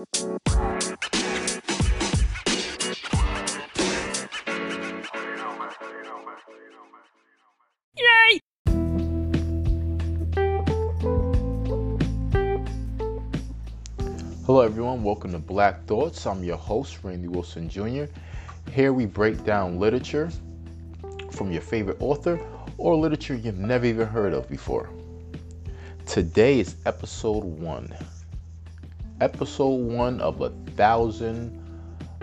Yay! Hello, everyone. Welcome to Black Thoughts. I'm your host, Randy Wilson Jr. Here we break down literature from your favorite author or literature you've never even heard of before. Today is episode one. Episode one of a thousand,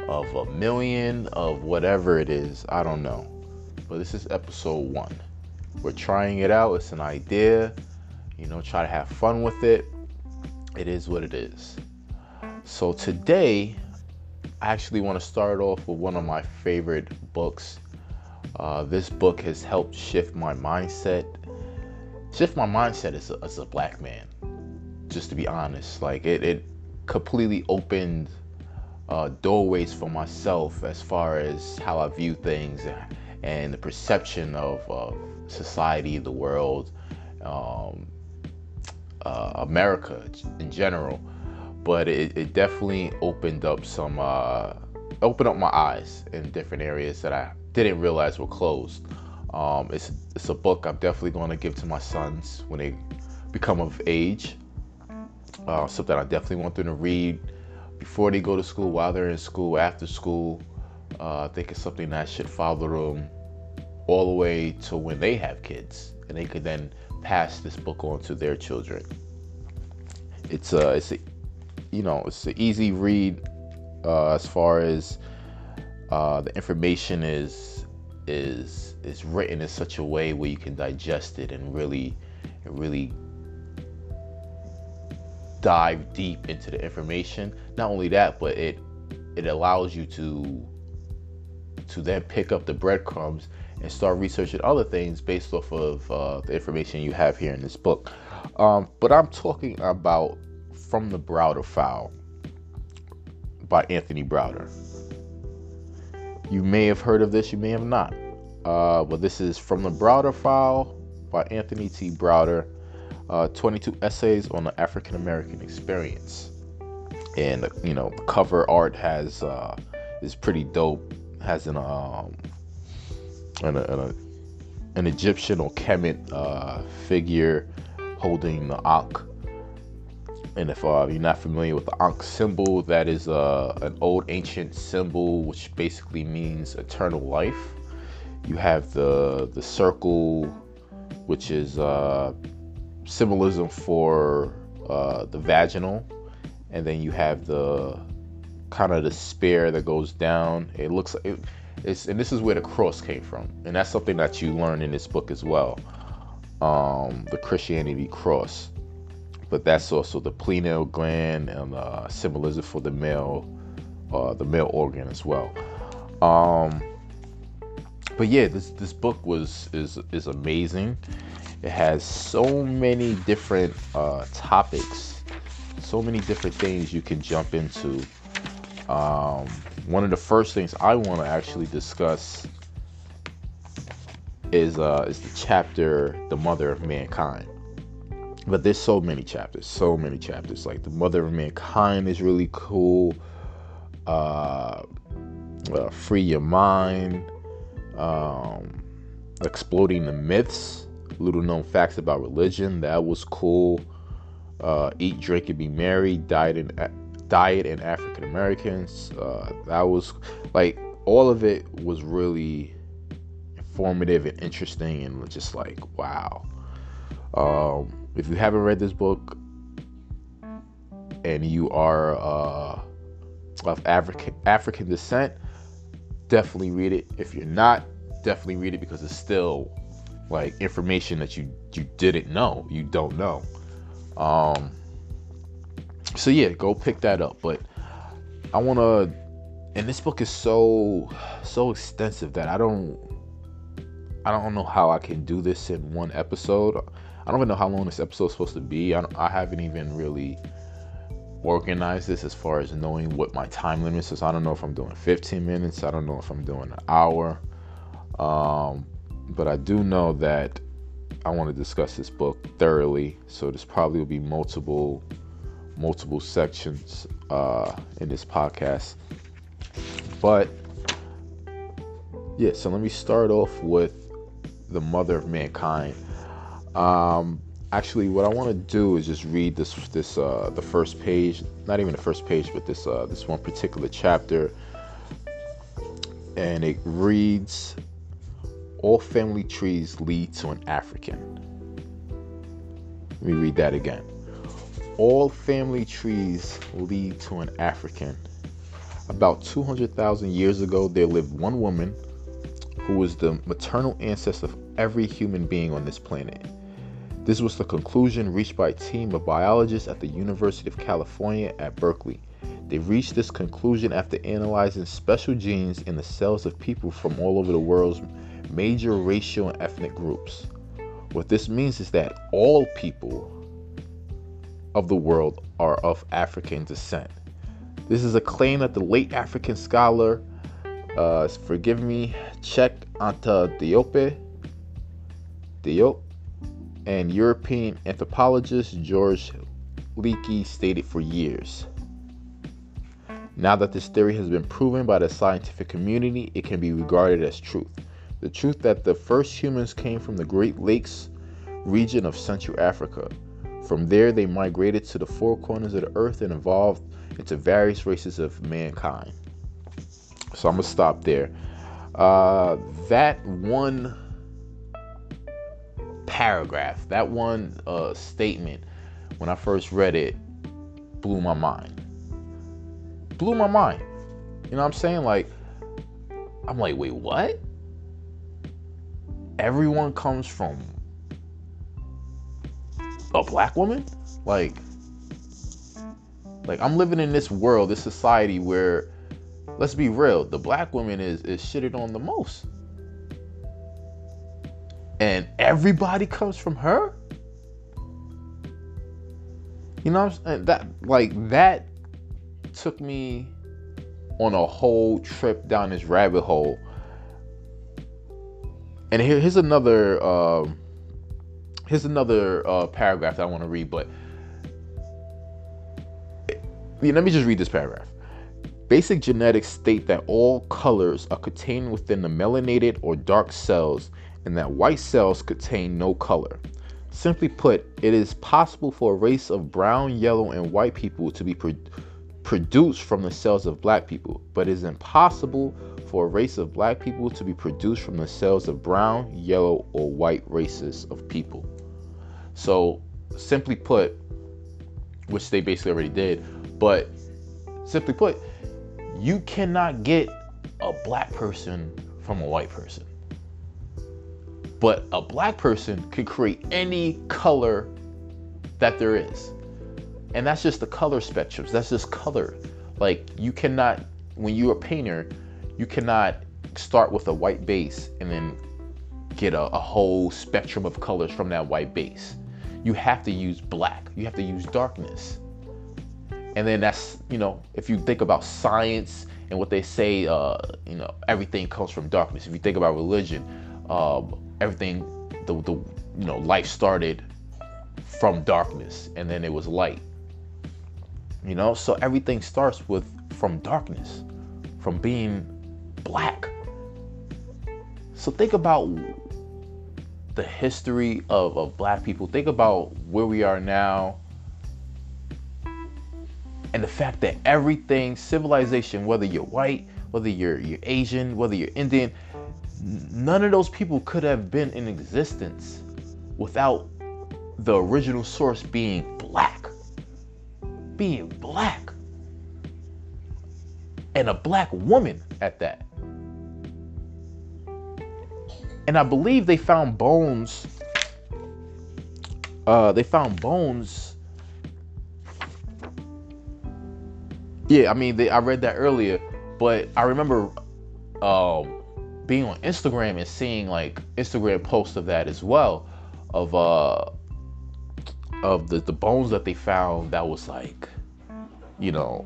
of a million, of whatever it is. I don't know. But this is episode one. We're trying it out. It's an idea. You know, try to have fun with it. It is what it is. So today, I actually want to start off with one of my favorite books. Uh, this book has helped shift my mindset, shift my mindset as a, as a black man. Just to be honest, like it, it completely opened uh, doorways for myself as far as how I view things and the perception of, society, the world, um, uh, America in general. But it, it definitely opened up some, uh, opened up my eyes in different areas that I didn't realize were closed. Um, it's it's a book I'm definitely going to give to my sons when they become of age. Uh, something I definitely want them to read before they go to school, while they're in school, after school. Uh, I think it's something that should follow them all the way to when they have kids, and they could then pass this book on to their children. It's a, it's a, you know, it's an easy read uh, as far as uh, the information is is is written in such a way where you can digest it and really and really dive deep into the information. Not only that, but it it allows you to to then pick up the breadcrumbs and start researching other things based off of uh, the information you have here in this book. Um, but I'm talking about From the Browder File by Anthony Browder. You may have heard of this, you may have not. Uh, but this is From the Browder File by Anthony T. Browder. Uh, 22 essays on the African American experience. And, you know, the cover art has uh, is pretty dope. Has an um, an, an, an Egyptian or Kemet uh, figure holding the Ankh. And if uh, you're not familiar with the Ankh symbol, that is uh, an old ancient symbol which basically means eternal life. You have the the circle, which is uh, symbolism for uh, the vaginal, and then you have the kind of the spear that goes down. It looks like it, it's, and this is where the cross came from, and that's something that you learn in this book as well. Um, the Christianity cross, but that's also the pineal gland and uh, symbolism for the male, uh, the male organ as well. Um, but yeah, this this book was is is amazing. It has so many different uh, topics, so many different things you can jump into. Um, one of the first things I want to actually discuss is uh, is the chapter "The Mother of Mankind." But there's so many chapters, so many chapters. Like the Mother of Mankind is really cool. Uh, uh, Free Your Mind, um, Exploding the Myths, Little Known Facts About Religion. That was cool. Uh, Eat, Drink, and Be Merry, Diet and Diet and African Americans. Uh, that was like all of it was really informative and interesting and just like wow. Um, if you haven't read this book and you are uh, of African African descent, definitely read it. If you're not, definitely read it because it's still like information that you you didn't know, you don't know. Um, so yeah, go pick that up. But I want to, and this book is so so extensive that I don't I don't know how I can do this in one episode. I don't even know how long this episode is supposed to be. I, I haven't even really organized this as far as knowing what my time limit is. I don't know if I'm doing 15 minutes. I don't know if I'm doing an hour. Um, but I do know that I want to discuss this book thoroughly. So this probably will be multiple multiple sections uh, in this podcast. But yeah, so let me start off with the mother of mankind. Um, actually, what I want to do is just read this this uh, the first page, not even the first page, but this uh, this one particular chapter, and it reads, "All family trees lead to an African." Let me read that again. All family trees lead to an African. About 200,000 years ago, there lived one woman who was the maternal ancestor of every human being on this planet. This was the conclusion reached by a team of biologists at the University of California at Berkeley. They reached this conclusion after analyzing special genes in the cells of people from all over the world's major racial and ethnic groups. What this means is that all people of the world are of African descent. This is a claim that the late African scholar, uh, forgive me, Cheikh Anta Diop, Diop, and European anthropologist George Leakey stated for years. Now that this theory has been proven by the scientific community, it can be regarded as truth. The truth that the first humans came from the Great Lakes region of Central Africa. From there, they migrated to the four corners of the earth and evolved into various races of mankind. So I'm gonna stop there. Uh, that one paragraph, that one uh, statement, when I first read it, blew my mind. Blew my mind. You know what I'm saying? Like, I'm like, wait, what? Everyone comes from a black woman? Like, like I'm living in this world, this society where, let's be real, the black woman is is shitted on the most, and everybody comes from her. You know, what I'm saying? that like that took me on a whole trip down this rabbit hole and here, here's another uh, here's another uh, paragraph that I want to read, but let me just read this paragraph. Basic genetics state that all colors are contained within the melanated or dark cells, and that white cells contain no color. Simply put, it is possible for a race of brown, yellow, and white people to be pro- produced from the cells of black people, but it is impossible for a race of black people to be produced from the cells of brown, yellow, or white races of people. So, simply put, which they basically already did, but simply put, you cannot get a black person from a white person. But a black person could create any color that there is. And that's just the color spectrums. That's just color. Like you cannot when you're a painter, you cannot start with a white base and then get a, a, whole spectrum of colors from that white base. You have to use black, you have to use darkness. And then that's, you know, if you think about science and what they say, uh, you know, everything comes from darkness. If you think about religion, um, everything, the, the, you know, life started from darkness and then it was light. You know, so everything starts with from darkness, from being black. So think about the history of, of black people. Think about where we are now. And the fact that everything, civilization, whether you're white, whether you're you're Asian, whether you're Indian, none of those people could have been in existence without the original source being black. Being black. And a black woman at that. and I believe they found bones. Uh, they found bones. Yeah, I mean, they, I read that earlier, but I remember um, being on Instagram and seeing like Instagram posts of that as well, of uh, of the the bones that they found that was like, you know,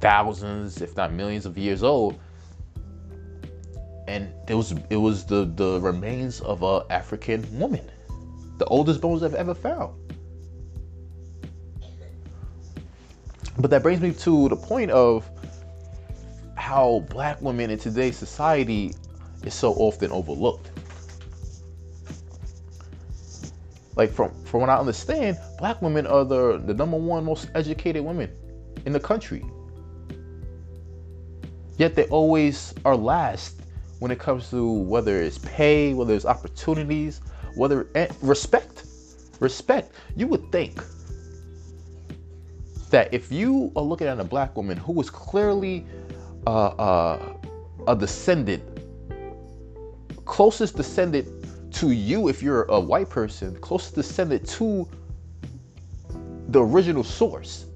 thousands, if not millions of years old and it was it was the the remains of a African woman, the oldest bones I've ever found. But that brings me to the point of how black women in today's society is so often overlooked. Like from from what I understand, black women are the, the number one most educated women in the country. Yet they always are last when it comes to whether it's pay, whether it's opportunities, whether respect. Respect. You would think that if you are looking at a black woman who is clearly uh, uh, a descendant, closest descendant to you, if you're a white person, closest descendant to the original source,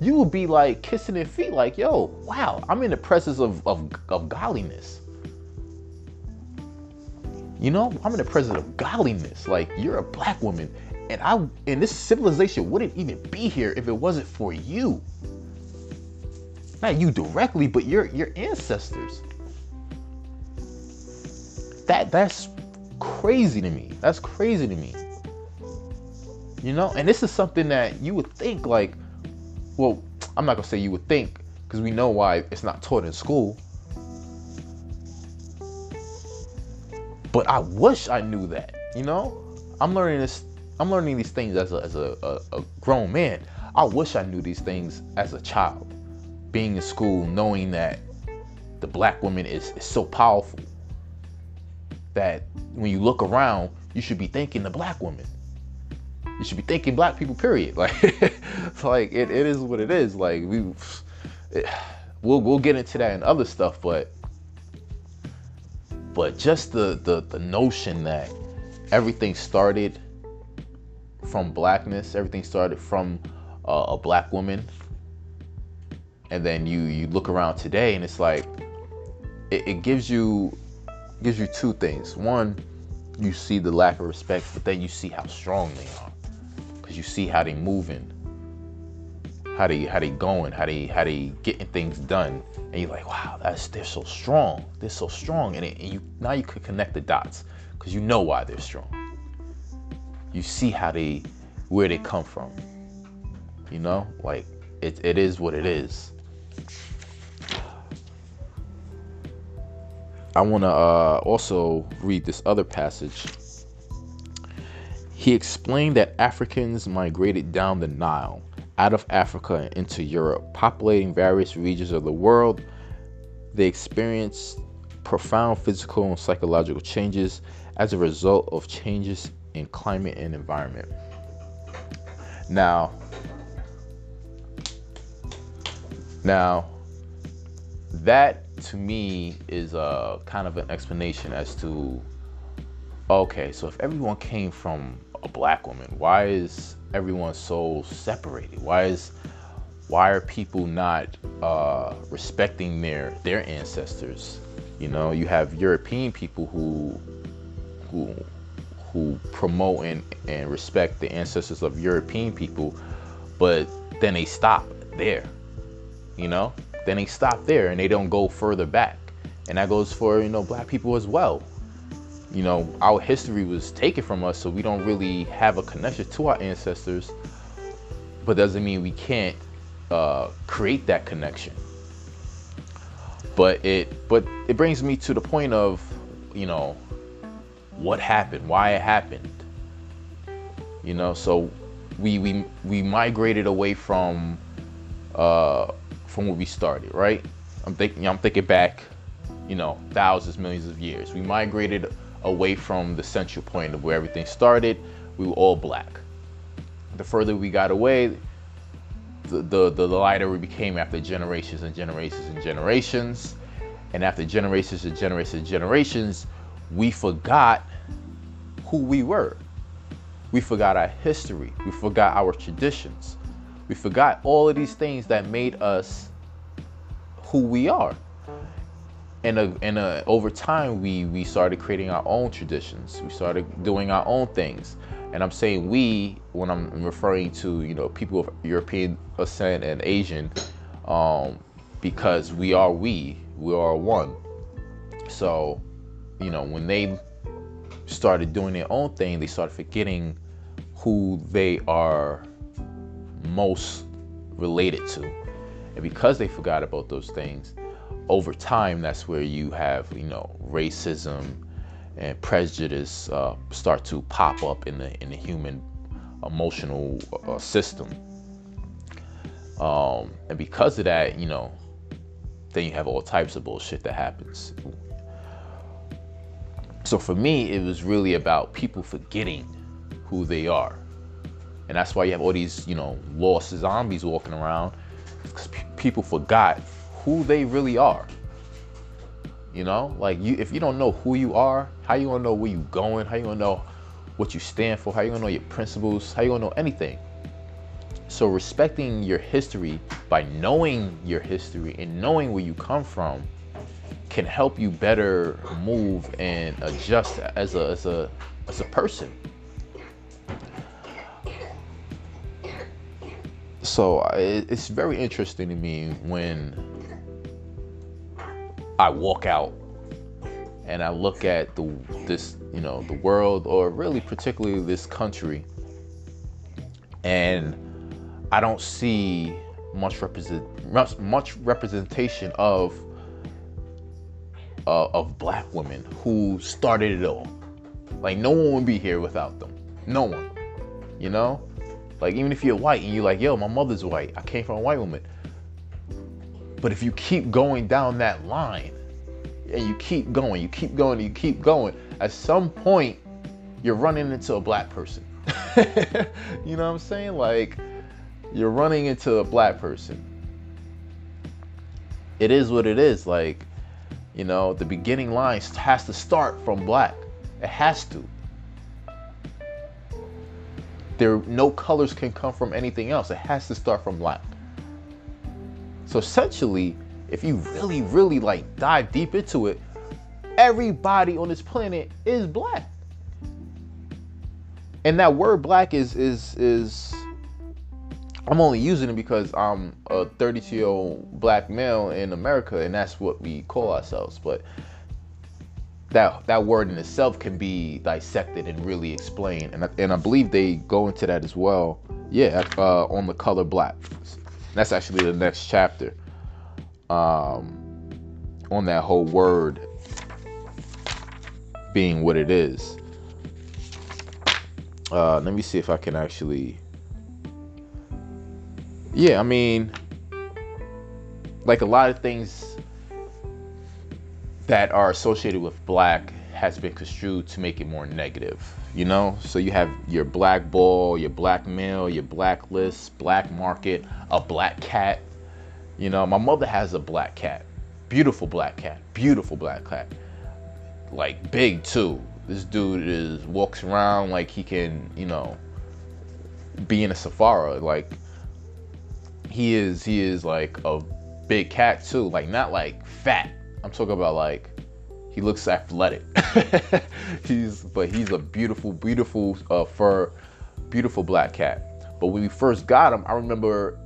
you would be like kissing their feet, like, yo, wow, I'm in the presence of, of, of godliness. You know, I'm in the presence of godliness. Like, you're a black woman. And I and this civilization wouldn't even be here if it wasn't for you. Not you directly, but your your ancestors. That that's crazy to me. That's crazy to me. You know, and this is something that you would think like well, I'm not gonna say you would think because we know why it's not taught in school. But I wish I knew that. You know, I'm learning this. I'm learning these things as a as a, a, a grown man. I wish I knew these things as a child. Being in school, knowing that the black woman is, is so powerful that when you look around, you should be thinking the black woman. You should be thinking black people period. Like like it, it is what it is. Like we it, we'll we'll get into that and other stuff but but just the the, the notion that everything started from blackness everything started from uh, a black woman and then you you look around today and it's like it, it gives you gives you two things one you see the lack of respect but then you see how strong they are because you see how they moving, how they how they going, how they how they getting things done, and you're like, wow, that's they're so strong, they're so strong, and, it, and you now you could connect the dots because you know why they're strong. You see how they where they come from. You know, like it, it is what it is. I want to uh, also read this other passage he explained that Africans migrated down the Nile, out of Africa into Europe, populating various regions of the world. They experienced profound physical and psychological changes as a result of changes in climate and environment. Now, now that to me is a kind of an explanation as to okay, so if everyone came from a black woman? Why is everyone so separated? Why is why are people not uh, respecting their their ancestors? You know, you have European people who who who promote and, and respect the ancestors of European people, but then they stop there. You know, then they stop there and they don't go further back. And that goes for you know black people as well you know, our history was taken from us, so we don't really have a connection to our ancestors. But doesn't mean we can't uh, create that connection. But it, but it brings me to the point of, you know, what happened, why it happened. You know, so we we we migrated away from uh, from where we started, right? I'm thinking I'm thinking back, you know, thousands, millions of years. We migrated away from the central point of where everything started. We were all black. The further we got away, the, the, the lighter we became after generations and generations and generations. And after generations and generations and generations, we forgot who we were. We forgot our history. We forgot our traditions. We forgot all of these things that made us who we are. And uh, and uh, over time we we started creating our own traditions. We started doing our own things. And i'm saying we when i'm referring to you know people of european descent and asian um, because we are we we are one. So you know when they started doing their own thing they started forgetting who they are most related to. And because they forgot about those things, over time, that's where you have, you know, racism and prejudice uh, start to pop up in the in the human emotional uh, system. Um, and because of that, you know, then you have all types of bullshit that happens. So for me, it was really about people forgetting who they are. And that's why you have all these, you know, lost zombies walking around because people forgot who they really are. You know, like you, if you don't know who you are, how you gonna know where you going? How you gonna know what you stand for? How you gonna know your principles? How you gonna know anything? So respecting your history by knowing your history and knowing where you come from can help you better move and adjust as a as a as a person. So it's very interesting to me when I walk out and I look at the this you know the world or really particularly this country and I don't see much represent much, representation of uh, of black women who started it all. Like no one would be here without them. No one. You know? Like even if you're white and you're like, yo, my mother's white. I came from a white woman. But if you keep going down that line and you keep going, you keep going, you keep going, at some point you're running into a black person. you know what I'm saying? Like you're running into a black person. It is what it is. Like you know, the beginning line has to start from black. It has to. There, no colors can come from anything else. It has to start from black. So essentially, if you really, really like dive deep into it, everybody on this planet is black. And that word black is is is I'm only using it because I'm a 32 year old black male in America, and that's what we call ourselves. But that that word in itself can be dissected and really explained, and I, and I believe they go into that as well. Yeah, uh, on the color black. That's actually the next chapter. Um, on that whole word being what it is. Uh, let me see if I can actually yeah, I mean, like a lot of things that are associated with black has been construed to make it more negative, you know? So you have your black ball, your black mail, your blacklist, black market, a black cat. You know, my mother has a black cat. Beautiful black cat. Beautiful black cat. Like big too. This dude is walks around like he can, you know, be in a safari. Like he is he is like a big cat too. Like not like fat. I'm talking about like he looks athletic. he's but he's a beautiful, beautiful uh, fur, beautiful black cat. But when we first got him, I remember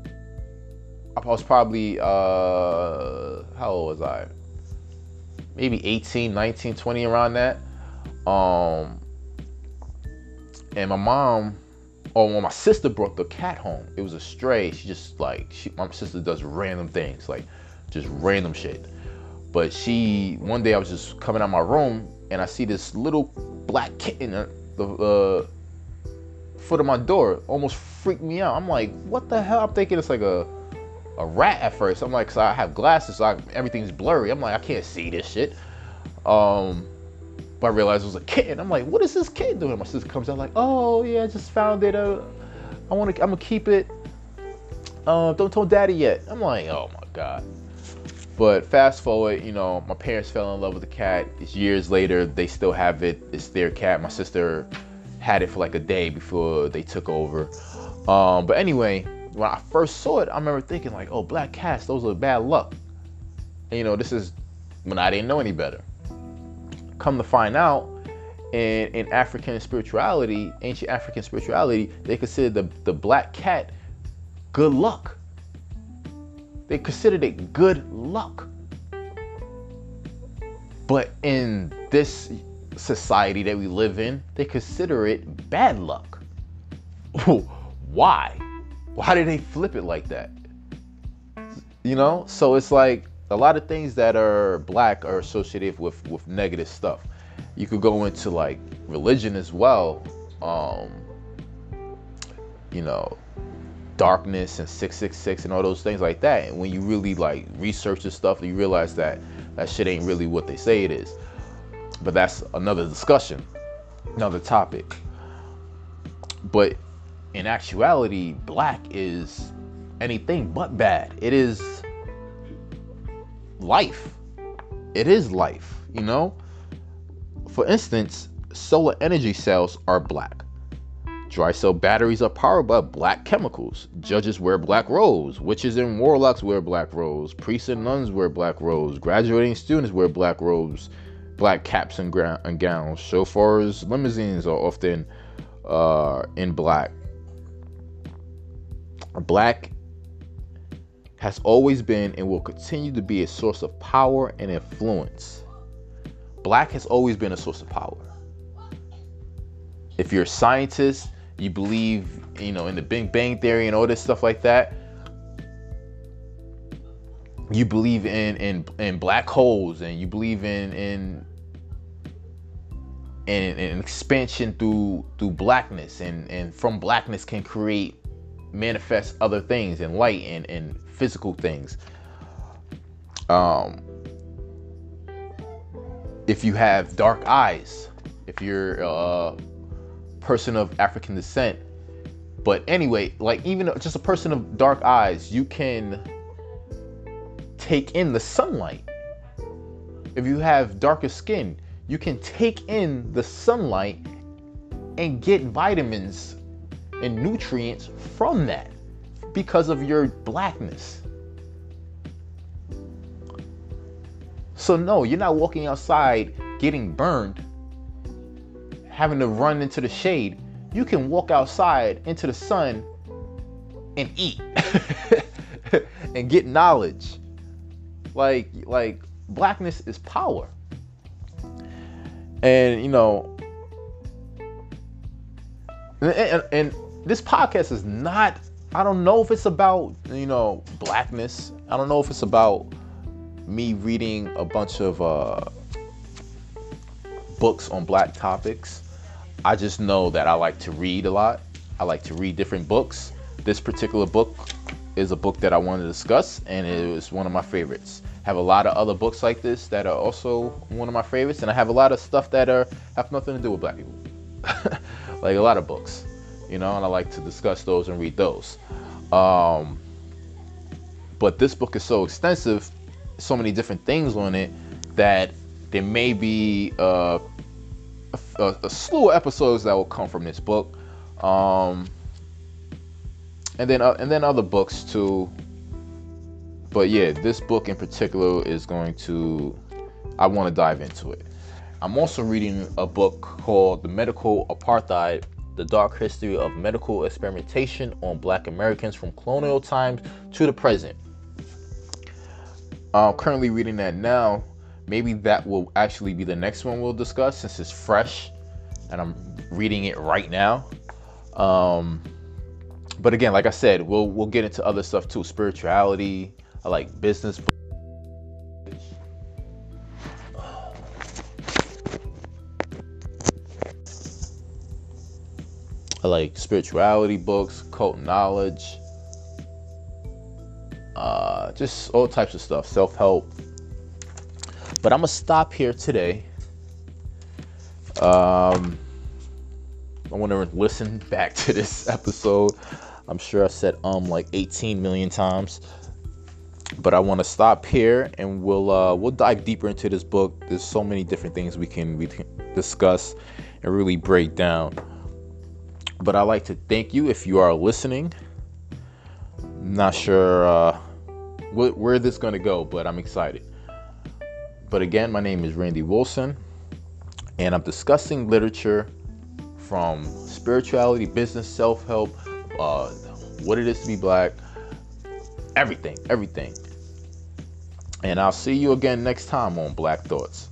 I was probably uh how old was I? Maybe 18, 19, 20 around that. Um and my mom or when my sister brought the cat home, it was a stray. She just like she, my sister does random things, like just random shit. But she one day I was just coming out my room and I see this little black kitten at the uh, foot of my door. Almost freaked me out. I'm like, what the hell? I'm thinking it's like a a rat at first. I'm like, cause I have glasses, so I, everything's blurry. I'm like, I can't see this shit. Um, but I realized it was a kitten. I'm like, what is this kitten doing? My sister comes out like, oh yeah, I just found it. Uh, I want to, I'm gonna keep it. Uh, don't tell daddy yet. I'm like, oh my god. But fast forward, you know, my parents fell in love with the cat. It's years later, they still have it. It's their cat. My sister had it for like a day before they took over. Um, but anyway, when I first saw it, I remember thinking like, oh, black cats, those are bad luck. And, you know, this is when I didn't know any better come to find out, in, in African spirituality, ancient African spirituality, they considered the, the black cat good luck. They considered it good luck. But in this society that we live in, they consider it bad luck. Why? why did they flip it like that? You know, so it's like a lot of things that are black are associated with with negative stuff. You could go into like religion as well. Um, you know, darkness and 666 and all those things like that. And when you really like research this stuff, you realize that that shit ain't really what they say it is. But that's another discussion, another topic. But in actuality, black is anything but bad. It is life. It is life, you know? For instance, solar energy cells are black. Dry cell batteries are powered by black chemicals. Judges wear black robes. Witches and warlocks wear black robes. Priests and nuns wear black robes. Graduating students wear black robes, black caps and, gra- and gowns. Chauffeurs, limousines are often uh, in black. Black has always been and will continue to be a source of power and influence. Black has always been a source of power. If you're a scientist, you believe, you know, in the Big Bang Theory and all this stuff like that. You believe in in in black holes and you believe in in in expansion through through blackness and and from blackness can create manifest other things and light and, and physical things. Um, if you have dark eyes, if you're a person of African descent, but anyway, like even just a person of dark eyes, you can take in the sunlight. If you have darker skin, you can take in the sunlight and get vitamins and nutrients from that because of your blackness. So, no, you're not walking outside getting burned, having to run into the shade. You can walk outside into the sun and eat and get knowledge. Like, like blackness is power. And you know, and, and, and this podcast is not I don't know if it's about, you know, blackness. I don't know if it's about me reading a bunch of uh, books on black topics. I just know that I like to read a lot. I like to read different books. This particular book is a book that I want to discuss, and it was one of my favorites. I have a lot of other books like this that are also one of my favorites, and I have a lot of stuff that are have nothing to do with black people, like a lot of books you know, and I like to discuss those and read those. Um, but this book is so extensive, so many different things on it that there may be uh, a, a, slew of episodes that will come from this book, um, and then uh, and then other books too. But yeah, this book in particular is going to. I want to dive into it. I'm also reading a book called The Medical Apartheid the dark history of medical experimentation on black Americans from colonial times to the present. I'm currently reading that now. Maybe that will actually be the next one we'll discuss since it's fresh and I'm reading it right now. Um, but again, like I said, we'll we'll get into other stuff too, spirituality. I like business I like spirituality books, cult knowledge, uh, just all types of stuff, self help. But I'm gonna stop here today. Um, I want to listen back to this episode. I'm sure I said um like 18 million times, but I want to stop here and we'll uh, we'll dive deeper into this book. There's so many different things we can we can discuss and really break down. But I'd like to thank you if you are listening. Not sure uh, wh- where this is going to go, but I'm excited. But again, my name is Randy Wilson, and I'm discussing literature from spirituality, business, self help, uh, what it is to be black, everything, everything. And I'll see you again next time on Black Thoughts.